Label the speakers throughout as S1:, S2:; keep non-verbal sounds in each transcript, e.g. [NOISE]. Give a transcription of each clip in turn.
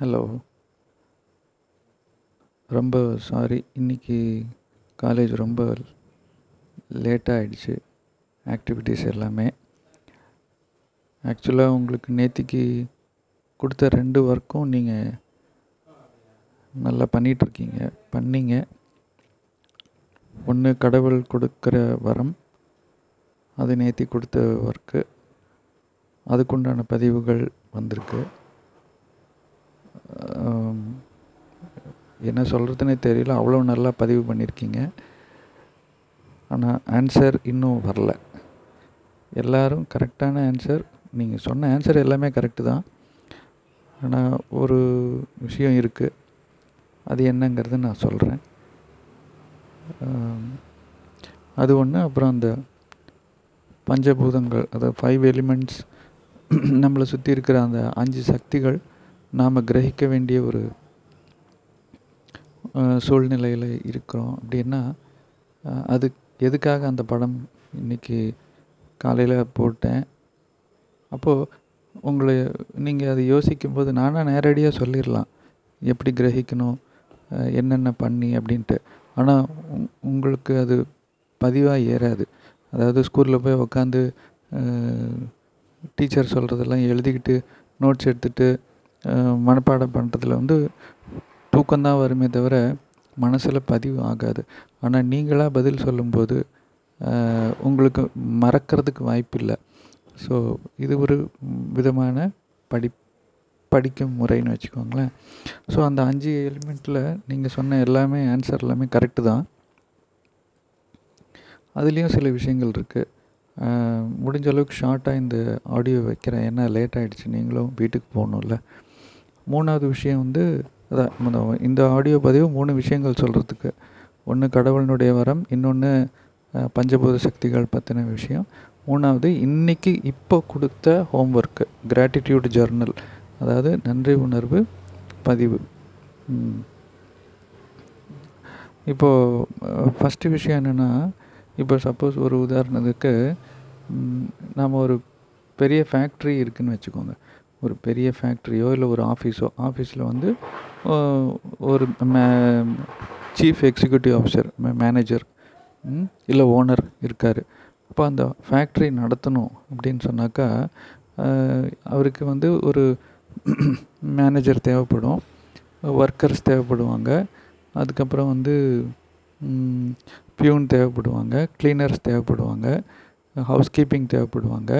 S1: Hello ரொம்ப sorry இன்னைக்கு college ரொம்ப லேட்டாக ஆயிடுச்சு. ஆக்டிவிட்டீஸ் எல்லாமே. ஆக்சுவலாக உங்களுக்கு நேத்திக்கு கொடுத்த ரெண்டு ஒர்க்கும் நீங்கள் நல்லா பண்ணிகிட்ருக்கீங்க பண்ணீங்க. ஒன்று கடவுள் கொடுக்குற வரம். அது நேற்றி கொடுத்த ஒர்க்கு அதுக்குண்டான பதிவுகள் வந்திருக்கு. என்ன சொல்கிறதுனே தெரியல. அவ்வளோ நல்லா பதிவு பண்ணியிருக்கீங்க ஆனால் ஆன்சர் இன்னும் வரல. எல்லாரும் கரெக்டான ஆன்சர் நீங்கள் சொன்ன ஆன்சர் எல்லாமே கரெக்டு தான். ஆனால் ஒரு விஷயம் இருக்குது அது என்னங்கிறது நான் சொல்கிறேன் அது ஒன்று அப்புறம் அந்த பஞ்சபூதங்கள் அதாவது ஃபைவ் எலிமெண்ட்ஸ் நம்மளை சுற்றி இருக்கிற அந்த அஞ்சு சக்திகள் நாம் கிரகிக்க வேண்டிய ஒரு சூழ்நிலையில் இருக்கிறோம். அப்படின்னா அது எதுக்காக அந்த படம் இன்னைக்கு காலையில் போட்டேன்? அப்போது உங்களை நீங்கள் அதை யோசிக்கும்போது நானாக நேரடியாக சொல்லிடலாம். எப்படி கிரகிக்கணும்? என்னென்ன பண்ணி? அப்படின்ட்டு. ஆனால் உங் உங்களுக்கு அது பதிவாக ஏறாது. அதாவது ஸ்கூலில் போய் உக்காந்து டீச்சர் சொல்கிறதெல்லாம் எழுதிக்கிட்டு நோட்ஸ் எடுத்துகிட்டு மனப்பாடம் பண்ணுறதுல வந்து தூக்கம்தான் வருமே தவிர மனசில் பதிவு ஆகாது. ஆனால் நீங்களாக பதில் சொல்லும்போது உங்களுக்கு மறக்கிறதுக்கு வாய்ப்பில்லை. ஸோ இது ஒரு விதமான படி படிக்கும் முறைன்னு வச்சுக்கோங்களேன். ஸோ அந்த அஞ்சு எலிமெண்ட்டில் நீங்கள் சொன்ன எல்லாமே ஆன்சர் எல்லாமே கரெக்டு தான். அதுலேயும் சில விஷயங்கள் இருக்குது முடிஞ்ச அளவுக்கு ஷார்ட்டாக இந்த ஆடியோ வைக்கிறேன். ஏன்னா லேட் ஆகிடுச்சு நீங்களும் வீட்டுக்கு போகணும்ல. மூணாவது விஷயம் வந்து அதான் இந்த- ஆடியோ பதிவு மூணு விஷயங்கள் சொல்கிறதுக்கு ஒன்று கடவுளினுடைய வரம் இன்னொன்று பஞ்சபூத சக்திகள் பற்றின விஷயம். மூணாவது இன்னைக்கு இப்போ கொடுத்த ஹோம்ஒர்க்கு கிராட்டிடியூட் ஜர்னல் அதாவது நன்றி உணர்வு பதிவு. இப்போது ஃபஸ்ட்டு விஷயம் என்னென்னா இப்போ சப்போஸ் ஒரு உதாரணத்துக்கு நாம் ஒரு பெரிய ஃபேக்ட்ரி இருக்குதுன்னு வச்சுக்கோங்க. ஒரு பெரிய ஃபேக்ட்ரியோ இல்லை ஒரு ஆஃபீஸோ ஆஃபீஸில் வந்து ஒரு மே சீஃப் எக்ஸிக்யூட்டிவ் ஆஃபீஸர் மேனேஜர் இல்லை ஓனர் இருக்கார். அப்போ அந்த ஃபேக்ட்ரி நடத்தணும் அப்படின்னு சொன்னாக்கா அவருக்கு வந்து ஒரு [CLEARS THROAT] மேனேஜர் தேவைப்படும். ஒர்க்கர்ஸ் தேவைப்படுவாங்க. அதுக்கப்புறம் வந்து பியூன் தேவைப்படுவாங்க. க்ளீனர்ஸ் தேவைப்படுவாங்க. ஹவுஸ் கீப்பிங் தேவைப்படுவாங்க.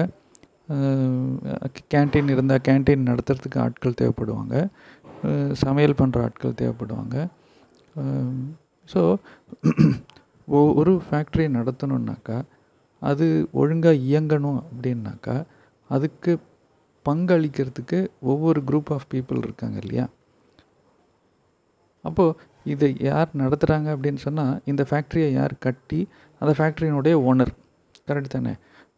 S1: கேன்டீன் இருந்தால் கேன்டீன் நடத்துறதுக்கு ஆட்கள் தேவைப்படுவாங்க. சமையல் பண்ணுற ஆட்கள் தேவைப்படுவாங்க. ஸோ ஒரு ஃபேக்ட்ரி நடத்தணுன்னாக்கா அது ஒழுங்காக இயங்கணும் அப்படின்னாக்கா அதுக்கு பங்களிக்கிறதுக்கு ஒவ்வொரு குரூப் ஆஃப் பீப்புள் இருக்காங்க இல்லையா? அப்போது இதை யார் நடத்துகிறாங்க அப்படின்னு சொன்னால் இந்த ஃபேக்ட்ரியை யார் கட்டி அந்த ஃபேக்ட்ரியினுடைய ஓனர் கரெக்ட் தானே?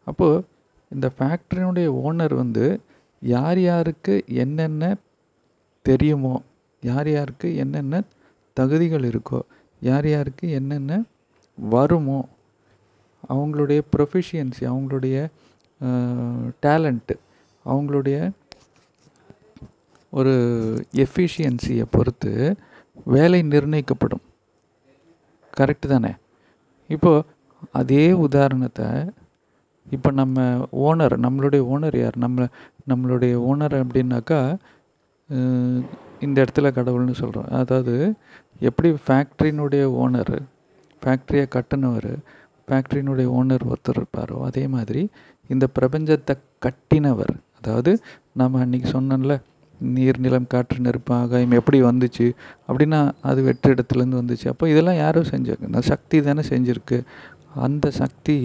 S1: அப்போது இந்த ஃபேக்ட்ரியினுடைய ஓனர் வந்து யார் யாருக்கு என்னென்ன தெரியுமோ யார் யாருக்கு என்னென்ன தகுதிகள் இருக்கோ யார் யாருக்கு என்னென்ன வருமோ அவங்களுடைய ப்ரொஃபிஷியன்சி அவங்களுடைய டேலண்ட்டு அவங்களுடைய ஒரு எஃபிஷியன்சியை பொறுத்து வேலை நிர்ணயிக்கப்படும். கரெக்டு தானே? இப்போது அதே உதாரணத்தை இப்போ நம்ம ஓனர் நம்மளுடைய ஓனர் யார்? நம்ம நம்மளுடைய ஓனர் அப்படின்னாக்கா இந்த இடத்துல கடவுள்னு சொல்கிறோம் அதாவது எப்படி ஃபேக்ட்ரியினுடைய ஓனர் ஃபேக்ட்ரியை கட்டினவர் ஃபேக்ட்ரியினுடைய ஓனர் ஒருத்தர் இருப்பாரோ அதே மாதிரி இந்த பிரபஞ்சத்தை கட்டினவர். அதாவது நாம் அன்றைக்கி சொன்னோம்ல நீர் நிலம் காற்று நெருப்பு ஆகாயம் எப்படி வந்துச்சு அப்படின்னா அது வெற்று இடத்துலேருந்து வந்துச்சு. அப்போ இதெல்லாம் யாரும் செஞ்சாங்க. இந்த சக்தி தானே செஞ்சுருக்கு. அந்த சக்தி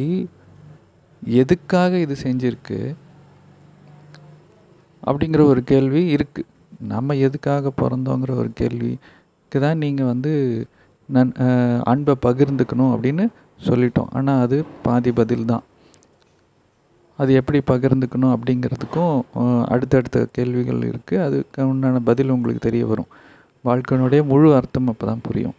S1: எதுக்காக இது செஞ்சிருக்கு? அப்படிங்கிற ஒரு கேள்வி இருக்குது நம்ம எதுக்காக பிறந்தோங்கிற ஒரு கேள்விக்கு தான் நீங்கள் வந்து நன் அன்பை பகிர்ந்துக்கணும் அப்படின்னு சொல்லிட்டோம். ஆனால் அது பாதி பதில் தான். அது எப்படி பகிர்ந்துக்கணும் அப்படிங்கிறதுக்கும் அடுத்தடுத்த கேள்விகள் இருக்குது அதுக்கு உண்டான பதில் உங்களுக்கு தெரிய வரும். வாழ்க்கையினுடைய முழு அர்த்தம் அப்போ தான் புரியும்.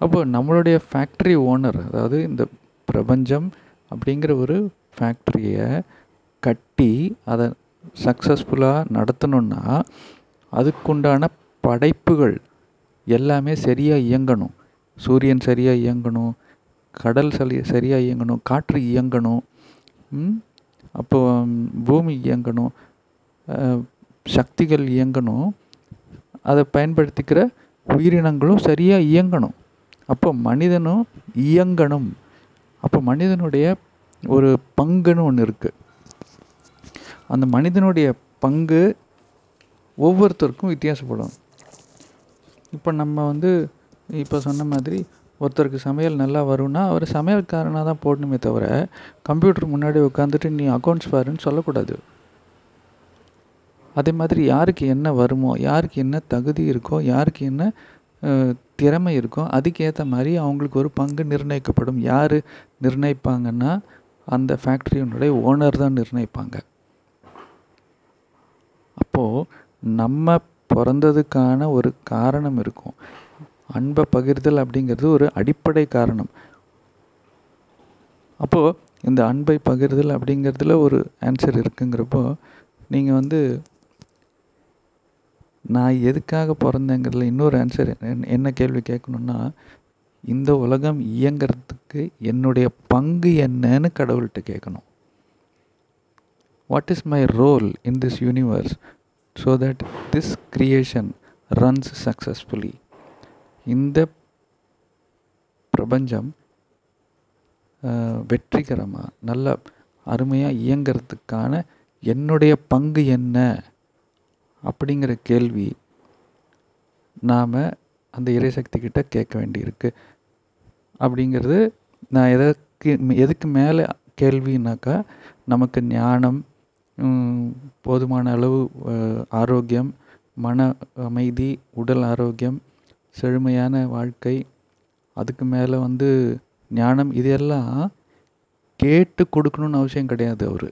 S1: அப்போ நம்மளுடைய ஃபேக்ட்ரி ஓனர் அதாவது இந்த பிரபஞ்சம் அப்படிங்கிற ஒரு ஃபேக்ட்ரியை கட்டி அதை சக்ஸஸ்ஃபுல்லாக நடத்தணுன்னா அதுக்குண்டான படைப்புகள் எல்லாமே சரியாக இயங்கணும். சூரியன் சரியாக இயங்கணும் கடல் சரி சரியாக இயங்கணும் காற்று இயங்கணும் அப்போ பூமி இயங்கணும் சக்திகள் இயங்கணும் அதை பயன்படுத்திக்கிற உயிரினங்களும் சரியாக இயங்கணும். அப்போ மனிதனும் இயங்கணும். அப்போ மனிதனுடைய ஒரு பங்குன்னு ஒன்று இருக்குது அந்த மனிதனுடைய பங்கு ஒவ்வொருத்தருக்கும் வித்தியாசப்படும். இப்போ நம்ம வந்து இப்போ சொன்ன மாதிரி ஒருத்தருக்கு சமையல் நல்லா வரும்னா அவர் சமையல்காரனாக தான் போடணுமே தவிர கம்ப்யூட்டர் முன்னாடி உட்காந்துட்டு நீ அக்கௌண்ட்ஸ் பாருன்னு சொல்லக்கூடாது. அதே மாதிரி யாருக்கு என்ன வருமோ யாருக்கு என்ன தகுதி இருக்கோ யாருக்கு என்ன திறமை இருக்கோ அதுக்கேற்ற மாதிரி அவங்களுக்கு ஒரு பங்கு நிர்ணயிக்கப்படும். யார் நிர்ணயிப்பாங்கன்னா அந்த ஃபேக்ட்ரியினுடைய ஓனர் தான் நிர்ணயிப்பாங்க. அப்போது நம்ம பிறந்ததுக்கான ஒரு காரணம் இருக்கும். அன்பை பகிர்தல் அப்படிங்கிறது ஒரு அடிப்படை காரணம். அப்போது இந்த அன்பை பகிர்தல் அப்படிங்கிறதுல ஒரு ஆன்சர் இருக்குங்கிறப்போ நீங்கள் வந்து நான் எதுக்காக பிறந்தேங்கிறதுல இன்னொரு ஆன்சர் என்ன கேள்வி கேட்கணுன்னா இந்த உலகம் இயங்கிறதுக்கு என்னுடைய பங்கு என்னன்னு கடவுள்கிட்ட கேட்கணும். What is my role in this universe so that this creation runs successfully இந்த பிரபஞ்சம் வெற்றிகரமாக நல்ல அருமையாக இயங்கிறதுக்கான என்னுடைய பங்கு என்ன? அப்படிங்கிற கேள்வி நாம் அந்த இறைசக்தி கிட்ட கேட்க வேண்டியிருக்கு. அப்படிங்கிறது நான் எதற்கு எதுக்கு மேலே கேள்வினாக்கா நமக்கு ஞானம் போதுமான அளவு ஆரோக்கியம் மன அமைதி உடல் ஆரோக்கியம் செழுமையான வாழ்க்கை அதுக்கு மேலே வந்து ஞானம் இதெல்லாம் கேட்டு கொடுக்கணுன்னு அவசியம் கிடையாது அவர்.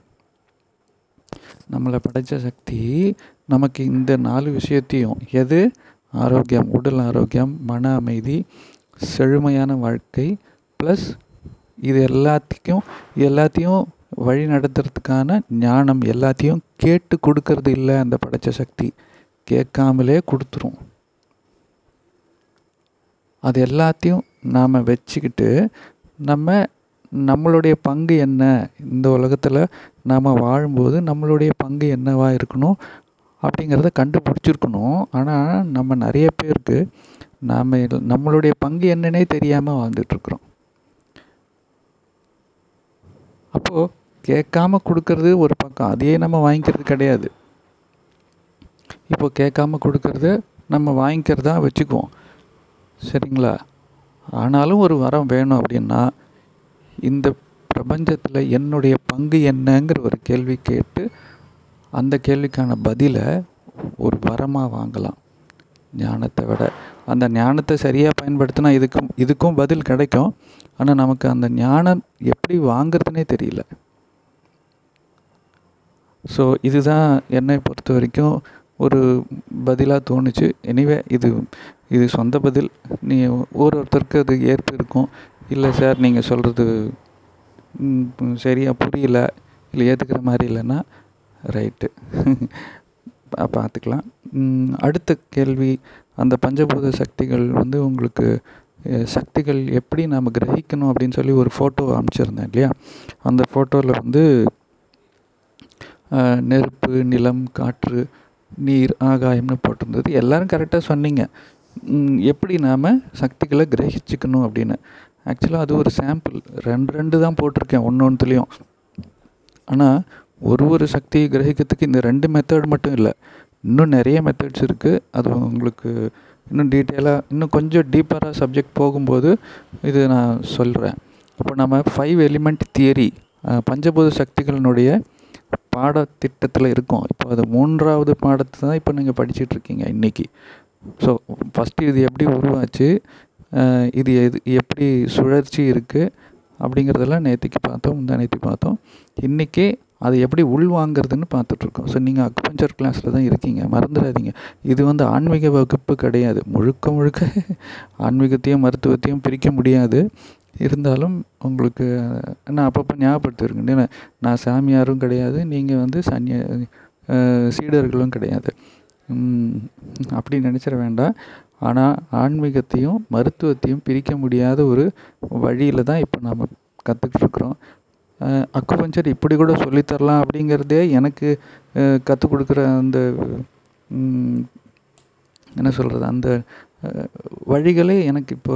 S1: நம்மளை படைத்த சக்தி நமக்கு இந்த நாலு விஷயத்தையும் எது? ஆரோக்கியம் உடல் ஆரோக்கியம் மன அமைதி செழுமையான வாழ்க்கை ப்ளஸ் இது எல்லாத்துக்கும் எல்லாத்தையும் வழி நடத்துறதுக்கான ஞானம் எல்லாத்தையும் கேட்டு கொடுக்கறது இல்லை அந்த படைத்த சக்தி. கேட்காமலே கொடுத்துரும். அது எல்லாத்தையும் நாம் வச்சுக்கிட்டு நம்ம நம்மளுடைய பங்கு என்ன? இந்த உலகத்தில் நாம் வாழும்போது நம்மளுடைய பங்கு என்னவாக இருக்கணும் அப்படிங்கிறத கண்டுபிடிச்சிருக்கணும். ஆனால் நம்ம நிறைய பேருக்கு நாம் நம்மளுடைய பங்கு என்னன்னே தெரியாமல் வாழ்ந்துட்டுருக்குறோம். அப்போது கேட்காம கொடுக்கறது ஒரு பக்கம். அதையே நம்ம வாங்கிக்கிறது கிடையாது. இப்போது கேட்காம கொடுக்கறது நம்ம வாங்கிக்கிறதா வச்சுக்குவோம். சரிங்களா? ஆனாலும் ஒரு வரம் வேணும் அப்படின்னா இந்த பிரபஞ்சத்தில் என்னுடைய பங்கு என்னங்கிற ஒரு கேள்வி கேட்டு அந்த கேள்விக்கான பதிலை ஒரு வரமாக வாங்கலாம். ஞானத்தை விட. அந்த ஞானத்தை சரியாக பயன்படுத்தினா இதுக்கும் இதுக்கும் பதில் கிடைக்கும். ஆனால் நமக்கு அந்த ஞானம் எப்படி வாங்கிறதுனே தெரியல. ஸோ இதுதான் என்னை பொறுத்த வரைக்கும் ஒரு பதிலாக தோணுச்சு. எனிவே இது இது சொந்த பதில். நீ ஒரு ஒருத்தருக்கு அது ஏற்பு இருக்கும். இல்லை சார் நீங்கள் சொல்கிறது சரியாக புரியல இல்லை ஏற்றுக்கிற மாதிரி இல்லைன்னா ரைட்டு பார்த்துக்கலாம் அடுத்த கேள்வி அந்த பஞ்சபூத சக்திகள் வந்து உங்களுக்கு சக்திகள் எப்படி நாம் கிரகிக்கணும் அப்படின்னு சொல்லி ஒரு ஃபோட்டோ அமிச்சிருந்தேன் இல்லையா? அந்த ஃபோட்டோவில் வந்து நெருப்பு நிலம் காற்று நீர் ஆகாயம்னு போட்டிருந்தது. எல்லோரும் கரெக்டாக சொன்னீங்க. எப்படி நாம் சக்திகளை கிரகிச்சிக்கணும் அப்படின்னு. ஆக்சுவலாக அது ஒரு சாம்பிள் ரெண்டு ரெண்டு தான் போட்டிருக்கேன். ஒன்று ஒன்றுத்துலேயும் ஆனால் ஒரு ஒரு சக்தியை கிரகிக்கிறதுக்கு இந்த ரெண்டு மெத்தட் மட்டும் இல்லை. இன்னும் நிறைய மெத்தட்ஸ் இருக்குது அது உங்களுக்கு இன்னும் டீட்டெயிலாக இன்னும் கொஞ்சம் டீப்பராக சப்ஜெக்ட் போகும்போது இது நான் சொல்கிறேன் இப்போ நம்ம ஃபைவ் எலிமெண்ட் தியரி பஞ்சபூத சக்திகளினுடைய பாடத்திட்டத்தில் இருக்கோம். இப்போ அது மூன்றாவது பாடத்தை தான் இப்போ நீங்கள் படிச்சுட்ருக்கீங்க இன்றைக்கி ஸோ ஃபஸ்ட்டு இது எப்படி உருவாச்சு? இது எது எப்படி சுழற்சி இருக்குது அப்படிங்கிறதெல்லாம் நேற்றுக்கு பார்த்தோம் முந்தா நேற்று பார்த்தோம். இன்றைக்கி அதை எப்படி உள்வாங்கிறதுன்னு பார்த்துட்ருக்கோம். ஸோ நீங்கள் அக்குபஞ்சர் கிளாஸில் தான் இருக்கீங்க. மறந்துடாதீங்க. இது வந்து ஆன்மீக வகுப்பு கிடையாது. முழுக்க முழுக்க ஆன்மீகத்தையும் மருத்துவத்தையும் பிரிக்க முடியாது. இருந்தாலும் உங்களுக்கு நான் அப்பப்போ ஞாபகப்படுத்திருக்கேன். நான் சாமியாரும் கிடையாது. நீங்கள் வந்து சன்னிய சீடர்களும் கிடையாது. அப்படி நினச்சிட வேண்டாம். ஆனால் ஆன்மீகத்தையும் மருத்துவத்தையும் பிரிக்க முடியாத ஒரு வழியில் தான் இப்போ நாம் கற்றுக்கிட்ருக்குறோம் அக்குபஞ்சர் இப்படி கூட சொல்லித்தரலாம் அப்படிங்கிறதே எனக்கு கற்றுக் கொடுக்குற அந்த என்ன சொல்கிறது அந்த வழிகளே எனக்கு இப்போ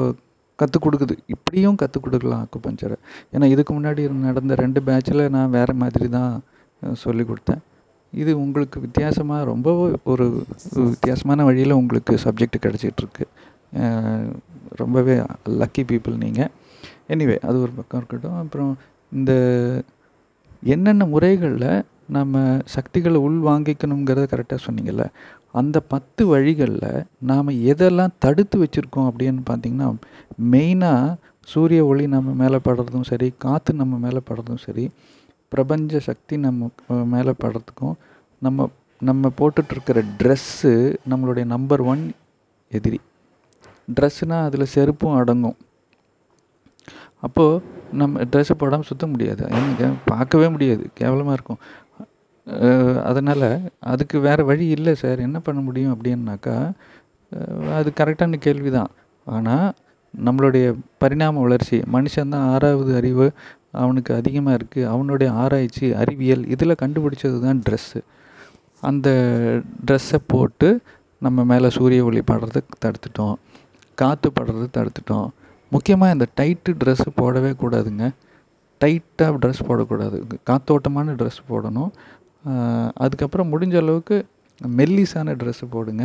S1: கற்றுக் கொடுக்குது. இப்படியும் கற்றுக் கொடுக்கலாம் அக்குபஞ்சரை. ஏன்னா இதுக்கு முன்னாடி நடந்த ரெண்டு பேட்சில் நான் வேறு மாதிரி தான் சொல்லிக் கொடுத்தேன். இது உங்களுக்கு வித்தியாசமாக ரொம்ப ஒரு வித்தியாசமான வழியில் உங்களுக்கு சப்ஜெக்ட் கிடச்சிட்ருக்கு. ரொம்பவே லக்கி பீப்புள் நீங்கள் எனிவே அது ஒரு பக்கம் இருக்கட்டும். அப்புறம் இந்த என்னென்ன முறைகளில் நம்ம சக்திகளை உள் வாங்கிக்கணுங்கிறத கரெக்டாக சொன்னீங்கல்ல அந்த பத்து வழிகளில் நாம் எதெல்லாம் தடுத்து வச்சுருக்கோம் அப்படின்னு பார்த்தீங்கன்னா மெயினாக சூரிய ஒளி நம்ம மேலே படுறதும் சரி காற்று நம்ம மேலே படுறதும் சரி பிரபஞ்ச சக்தி நம்ம மேலே படுறதுக்கும் நம்ம நம்ம போட்டுட்ருக்கிற ட்ரெஸ்ஸு நம்மளுடைய நம்பர் ஒன் எதிரி. ட்ரெஸ்ஸுனால் அதில் செருப்பும் அடங்கும். அப்போது நம்ம ட்ரெஸ்ஸை போடாமல் சுற்ற முடியாது. எங்கே பார்க்கவே முடியாது. கேவலமாக இருக்கும். அதனால் அதுக்கு வேறு வழி இல்லை சார். என்ன பண்ண முடியும் அப்படின்னாக்கா அது கரெக்டான கேள்வி தான் ஆனால் நம்மளுடைய பரிணாம வளர்ச்சி மனுஷன் தான் ஆறாவது அறிவு அவனுக்கு அதிகமாக இருக்குது அவனுடைய ஆராய்ச்சி அறிவியல் இதில் கண்டுபிடிச்சது தான் ட்ரெஸ்ஸு அந்த ட்ரெஸ்ஸை போட்டு நம்ம மேலே சூரிய ஒளி படுறது தடுத்துட்டோம். காற்று படுறது தடுத்துட்டோம். முக்கியமாக இந்த டைட்டு ட்ரெஸ்ஸு போடவே கூடாதுங்க. டைட்டாக ட்ரெஸ் போடக்கூடாது. காத்தோட்டமான ட்ரெஸ் போடணும். அதுக்கப்புறம் முடிஞ்ச அளவுக்கு மெல்லிஸான ட்ரெஸ்ஸு போடுங்க.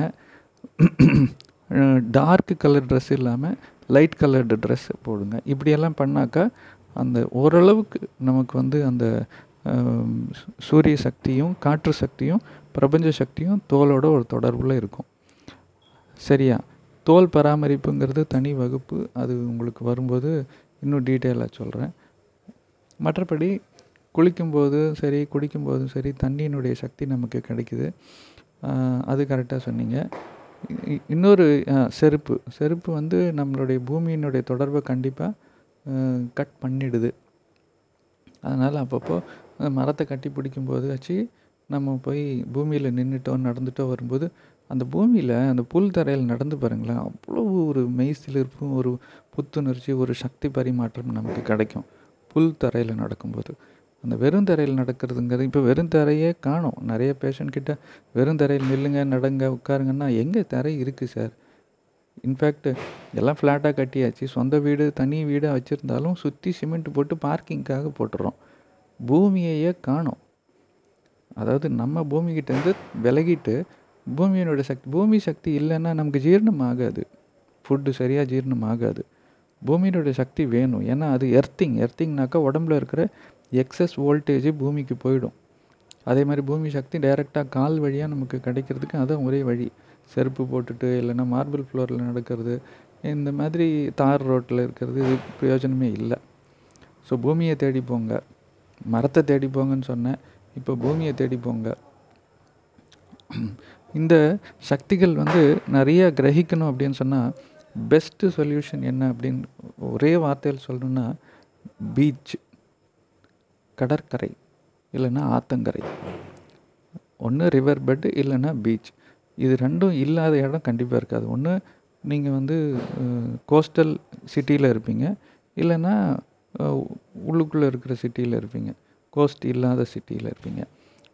S1: டார்க் கலர் ட்ரெஸ் இல்லாமல் லைட் கலர்டு ட்ரெஸ்ஸு போடுங்க. இப்படியெல்லாம் பண்ணாக்கா அந்த ஓரளவுக்கு நமக்கு வந்து அந்த சூரிய சக்தியும் காற்று சக்தியும் பிரபஞ்ச சக்தியும் தோலோட ஒரு தொடர்பில் இருக்கும். சரியா? தோல் பராமரிப்புங்கிறது தனி வகுப்பு. அது உங்களுக்கு வரும்போது இன்னும் டீட்டெயிலாக சொல்கிறேன் மற்றபடி குளிக்கும்போதும் சரி குடிக்கும்போதும் சரி தண்ணியினுடைய சக்தி நமக்கு கிடைக்குது. அது கரெக்டாக சொன்னீங்க. இன்னொரு செருப்பு. செருப்பு வந்து நம்மளுடைய பூமியினுடைய தொடர்பை கண்டிப்பாக கட் பண்ணிடுது. அதனால் அப்பப்போ அந்த மரத்தை கட்டி பிடிக்கும்போது வச்சு நம்ம போய் பூமியில் நின்றுட்டோ நடந்துட்டோ வரும்போது அந்த பூமியில் அந்த புல் தரையில் நடந்து பாருங்களேன். அவ்வளோ ஒரு மெய்சிலிர்ப்பும் ஒரு புத்துணர்ச்சி ஒரு சக்தி பரிமாற்றம் நமக்கு கிடைக்கும். புல் தரையில் நடக்கும்போது. அந்த வெறும் தரையில் நடக்கிறதுங்கிறது இப்போ வெறும் தரையே காணோம். நிறைய பேஷண்ட் கிட்ட வெறும் தரையில் நில்லுங்க நடங்க உட்காருங்கன்னா எங்கே தரை இருக்குது சார்? இன்ஃபேக்ட் எல்லாம் ஃப்ளாட்டாக கட்டியாச்சு. சொந்த வீடு தனி வீடாக வச்சுருந்தாலும் சுற்றி சிமெண்ட் போட்டு பார்க்கிங்க்காக போட்டுறோம். பூமியையே காணோம். அதாவது நம்ம பூமிக்கிட்டேருந்து விலகிட்டு பூமியினோட சக்தி பூமி சக்தி இல்லைன்னா நமக்கு ஜீரணம் ஆகாது ஃபுட்டு சரியாக ஜீரணம் ஆகாது பூமியினுடைய சக்தி வேணும். ஏன்னா அது எர்த்திங் எர்த்திங்னாக்கா உடம்புல இருக்கிற எக்ஸஸ் வோல்டேஜ் பூமிக்கு போயிடும். அதே மாதிரி பூமி சக்தி டைரெக்டாக கால் வழியாக நமக்கு கிடைக்கிறதுக்கு அதுதான் ஒரே வழி. செருப்பு போட்டுட்டு இல்லைன்னா மார்பிள் ஃப்ளோரில் நடக்கிறது இந்த மாதிரி தார் ரோட்டில் இருக்கிறது இது பிரயோஜனமே இல்லை. ஸோ பூமியை தேடி போங்க. மரத்தை தேடி போங்கன்னு சொன்னேன். இப்போ பூமியை தேடி போங்க. இந்த சக்திகள் வந்து நிறைய கிரகிக்கணும் அப்படின்னு சொன்னால் பெஸ்ட்டு சொல்யூஷன் என்ன அப்படின்னு ஒரே வார்த்தையில் சொல்லணும்னா பீச் கடற்கரை இல்லைன்னா ஆத்தங்கரை. ஒன்று ரிவர் பெட் இல்லைன்னா பீச் இது ரெண்டும் இல்லாத இடம் கண்டிப்பாக இருக்காது. ஒன்று நீங்கள் வந்து கோஸ்டல் சிட்டியில் இருப்பீங்க. இல்லைன்னா உள்ளுக்குள்ளே இருக்கிற சிட்டியில் இருப்பீங்க. கோஸ்ட் இல்லாத சிட்டியில் இருப்பீங்க.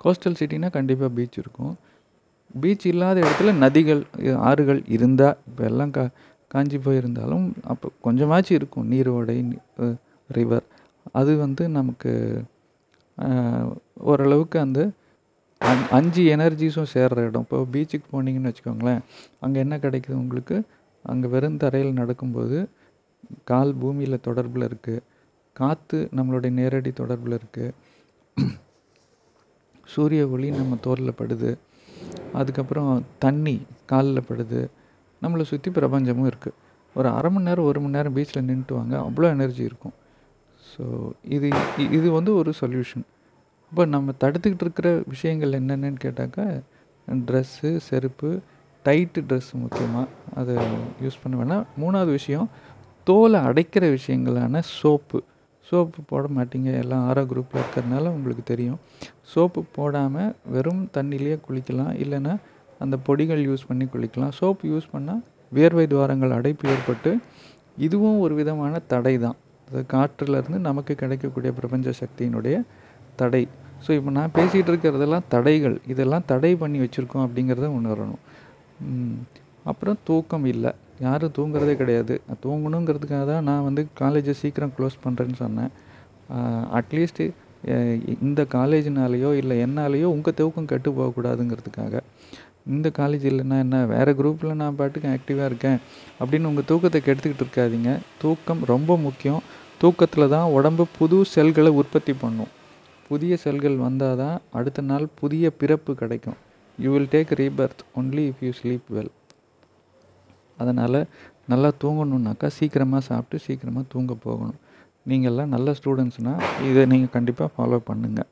S1: கோஸ்டல் சிட்டினா கண்டிப்பாக பீச் இருக்கும். பீச் இல்லாத இடத்துல நதிகள் ஆறுகள் இருந்தால் இப்போ எல்லாம் கா காஞ்சி போயிருந்தாலும் அப்போ கொஞ்சமாச்சும் இருக்கும். நீரோடை ரிவர் அது வந்து நமக்கு ஓரளவுக்கு அந்த அஞ் அஞ்சு எனர்ஜிஸும் சேர்ற இடம். இப்போ பீச்சுக்கு போனீங்கன்னு வச்சுக்கோங்களேன் அங்கே என்ன கிடைக்குது உங்களுக்கு? அங்கே வெறும் தரையில் நடக்கும்போது கால் பூமியில் தொடர்பில் இருக்குது காற்று நம்மளுடைய நேரடி தொடர்பில் இருக்குது சூரிய ஒளி நம்ம தோலில் படுது. அதுக்கப்புறம் தண்ணி காலில் படுது. நம்மளை சுற்றி பிரபஞ்சமும் இருக்குது ஒரு அரை மணி நேரம் ஒரு மணி நேரம் பீச்சில் நின்றுட்டு வாங்க அவ்வளோ எனர்ஜி இருக்கும். ஸோ இது இது வந்து ஒரு சொல்யூஷன் இப்போ நம்ம தடுத்துக்கிட்டு இருக்கிற விஷயங்கள் என்னென்னு கேட்டாக்கா ட்ரெஸ்ஸு செருப்பு டைட்டு ட்ரெஸ் முக்கியமாக அதை யூஸ் பண்ண வேணாம். மூணாவது விஷயம் தோலை அடைக்கிற விஷயங்களான சோப்பு. சோப்பு போட மாட்டீங்க எல்லாம் ஆரோ குரூப்பில் இருக்கிறதுனால உங்களுக்கு தெரியும். சோப்பு போடாமல் வெறும் தண்ணியிலேயே குளிக்கலாம் இல்லைன்னா அந்த பொடிகள் யூஸ் பண்ணி குளிக்கலாம். சோப்பு யூஸ் பண்ணால் வியர்வை துவாரங்கள் அடைப்பு ஏற்பட்டு இதுவும் ஒரு விதமான தடை தான் அது காற்றுலேருந்து நமக்கு கிடைக்கக்கூடிய பிரபஞ்ச சக்தியினுடைய தடை. ஸோ இப்போ நான் பேசிகிட்டு இருக்கிறதெல்லாம் தடைகள். இதெல்லாம் தடை பண்ணி வச்சுருக்கோம் அப்படிங்கிறத உணரணும். அப்புறம் தூக்கம் இல்லை. யாரும் தூங்குறதே கிடையாது. தூங்கணுங்கிறதுக்காக தான் நான் வந்து காலேஜை சீக்கிரம் க்ளோஸ் பண்ணுறேன்னு சொன்னேன். அட்லீஸ்ட்டு இந்த காலேஜினாலேயோ இல்லை என்னாலேயோ உங்கள் தூக்கம் கெட்டு போகக்கூடாதுங்கிறதுக்காக. இந்த காலேஜ் இல்லைன்னா என்ன? வேறு குரூப்பில் நான் பாட்டுக்கு ஆக்டிவாக இருக்கேன் அப்படின்னு உங்கள் தூக்கத்தை கெடுத்துக்கிட்டு இருக்காதீங்க. தூக்கம் ரொம்ப முக்கியம். தூக்கத்தில் தான் உடம்பு புது செல்களை உற்பத்தி பண்ணும். புதிய செல்கள் வந்தால் தான் அடுத்த நாள் புதிய பிறப்பு கிடைக்கும். You will take rebirth only if you sleep well அதனால் நல்லா தூங்கணுன்னாக்கா சீக்கிரமாக சாப்பிட்டு சீக்கிரமாக தூங்க போகணும். நீங்கள்லாம் நல்ல ஸ்டூடெண்ட்ஸ்னால் இதை நீங்கள் கண்டிப்பாக ஃபாலோ பண்ணுங்கள்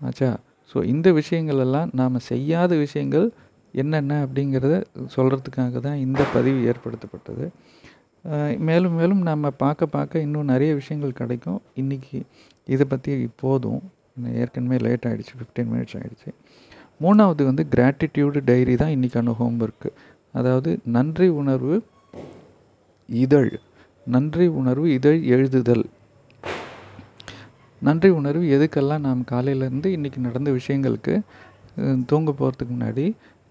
S1: ஆச்சா? ஸோ இந்த விஷயங்கள் எல்லாம் நாம் செய்யாத விஷயங்கள் என்னென்ன அப்படிங்கிறத சொல்கிறதுக்காக தான் இந்த பதிவு ஏற்படுத்தப்பட்டது. மேலும் மேலும் நம்ம பார்க்க பார்க்க இன்னும் நிறைய விஷயங்கள் கிடைக்கும். இன்றைக்கி இதை பற்றி போதும். ஏற்கனவே லேட் ஆகிடுச்சி ஃபிஃப்டீன் மினிட்ஸ் ஆகிடுச்சி மூணாவது வந்து கிராட்டிடியூடு டைரி தான் இன்றைக்கான ஹோம்ஒர்க்கு அதாவது நன்றி உணர்வு இதழ். நன்றி உணர்வு இதழ் எழுதுதல். நன்றி உணர்வு எதுக்கெல்லாம் நாம் காலையிலேருந்து இன்றைக்கி நடந்த விஷயங்களுக்கு தூங்க போகிறதுக்கு முன்னாடி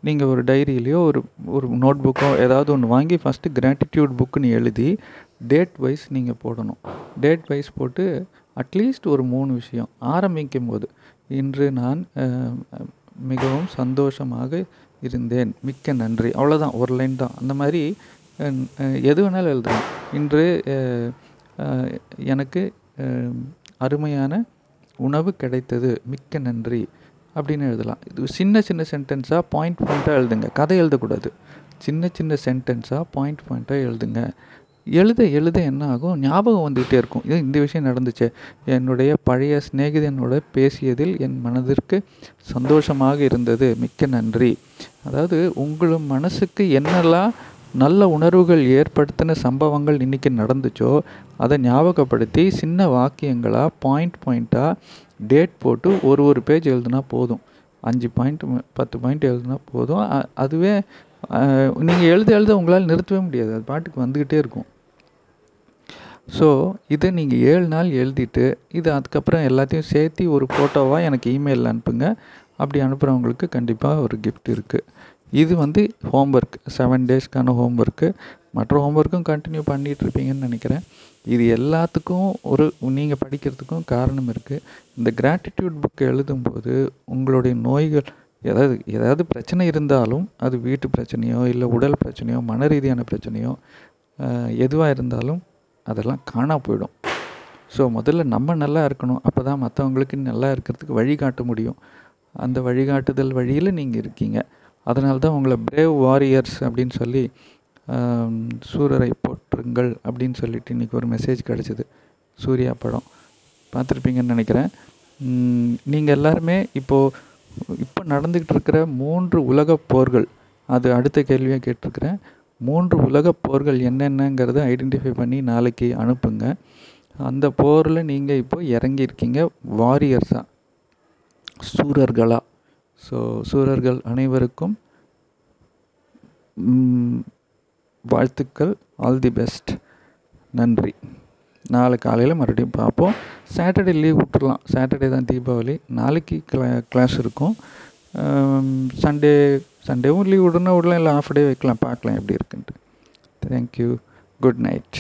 S1: நீங்கள் ஒரு டைரியிலையோ ஒரு ஒரு நோட் புக்கோ ஏதாவது ஒன்று வாங்கி ஃபஸ்ட்டு கிராட்டிடியூட் புக்குன்னு எழுதி டேட் வைஸ் நீங்கள் போடணும். டேட் வைஸ் போட்டு அட்லீஸ்ட் ஒரு மூணு விஷயம். ஆரம்பிக்கும் போது இன்று நான் மிகவும் சந்தோஷமாக இருந்தேன். மிக்க நன்றி. அவ்வளோதான் ஒரு லைன் தான். அந்த மாதிரி எது வேணாலும் எழுதலாம். இன்று எனக்கு அருமையான உணவு கிடைத்தது. மிக்க நன்றி. அப்படின்னு எழுதலாம். இது சின்ன சின்ன சென்டென்ஸாக பாயிண்ட் பாயிண்ட்டாக எழுதுங்க. கதை எழுதக்கூடாது. சின்ன சின்ன சென்டென்ஸாக பாயிண்ட் பாயிண்ட்டாக எழுதுங்க. எழுத எழுத என்ன ஆகும்? ஞாபகம் வந்துகிட்டே இருக்கும். இது இந்த விஷயம் நடந்துச்சு. என்னுடைய பழைய சிநேகிதனோட பேசியதில் என் மனதிற்கு சந்தோஷமாக இருந்தது. மிக்க நன்றி. அதாவது உங்கள் மனசுக்கு என்னெல்லாம் நல்ல உணர்வுகள் ஏற்படுத்தின சம்பவங்கள் இன்றைக்கி நடந்துச்சோ அதை ஞாபகப்படுத்தி சின்ன வாக்கியங்களாக பாயிண்ட் பாயிண்ட்டாக டேட் போட்டு ஒரு ஒரு பேஜ் எழுதுனா போதும். அஞ்சு பாயிண்ட் பத்து பாயிண்ட் எழுதுனா போதும். அதுவே நீங்கள் எழுத எழுத உங்களால் நிறுத்தவே முடியாது. அது பாட்டுக்கு வந்துக்கிட்டே இருக்கும். ஸோ இதை நீங்கள் ஏழு நாள் எழுதிட்டு இது அதுக்கப்புறம் எல்லாத்தையும் சேர்த்து ஒரு ஃபோட்டோவாக எனக்கு இமெயிலில் அனுப்புங்க. அப்படி அனுப்புகிறவங்களுக்கு கண்டிப்பாக ஒரு கிஃப்ட் இருக்குது இது வந்து ஹோம்ஒர்க் செவன் டேஸ்க்கான ஹோம்ஒர்க்கு மற்ற ஹோம்ஒர்க்கும் கண்டினியூ பண்ணிகிட்ருப்பீங்கன்னு நினைக்கிறேன். இது எல்லாத்துக்கும் ஒரு நீங்கள் படிக்கிறதுக்கும் காரணம் இருக்குது இந்த கிராட்டிடியூட் புக் எழுதும்போது உங்களுடைய நோய்கள் ஏதாவது ஏதாவது பிரச்சனை இருந்தாலும் அது வீட்டு பிரச்சனையோ இல்லை உடல் பிரச்சனையோ மன ரீதியான பிரச்சனையோ எதுவாக இருந்தாலும் அதெல்லாம் காணா போயிடும். ஸோ முதல்ல நம்ம நல்லா இருக்கணும். அப்போ தான் மற்றவங்களுக்கு நல்லா இருக்கிறதுக்கு வழிகாட்ட முடியும். அந்த வழிகாட்டுதல் வழியில் நீங்கள் இருக்கீங்க. அதனால தான் உங்களை பிரேவ் வாரியர்ஸ் அப்படின்னு சொல்லி சூரரை போட் பாருங்கள் அப்படின்னு சொல்லிட்டு இன்றைக்கி ஒரு மெசேஜ் கிடச்சிது. சூர்யா படம். பார்த்துருப்பீங்கன்னு நினைக்கிறேன். நீங்கள் எல்லாருமே இப்போது இப்போ நடந்துக்கிட்டு இருக்கிற மூன்று உலகப் போர்கள் அது அடுத்த கேள்வியாக கேட்டிருக்கிறேன். மூன்று உலகப் போர்கள் என்னென்னங்கிறத ஐடென்டிஃபை பண்ணி நாளைக்கு அனுப்புங்க. அந்த போரில் நீங்கள் இப்போ இறங்கியிருக்கீங்க வாரியர்ஸாக சூரர்களாக ஸோ சூரர்கள் அனைவருக்கும் வாழ்த்துக்கள். ஆல் தி பெஸ்ட் நன்றி. நாளை காலையில் மறுபடியும் பார்ப்போம். சாட்டர்டே லீவ் விட்டுடலாம் சாட்டர்டே தான் தீபாவளி. நாளைக்கு கிளா கிளாஸ் இருக்கும். சண்டே சண்டேவும் லீவ் விடணும். விடலாம். இல்லை ஆஃப் டே வைக்கலாம். பார்க்கலாம் எப்படி இருக்குன்ட்டு. Thank you good night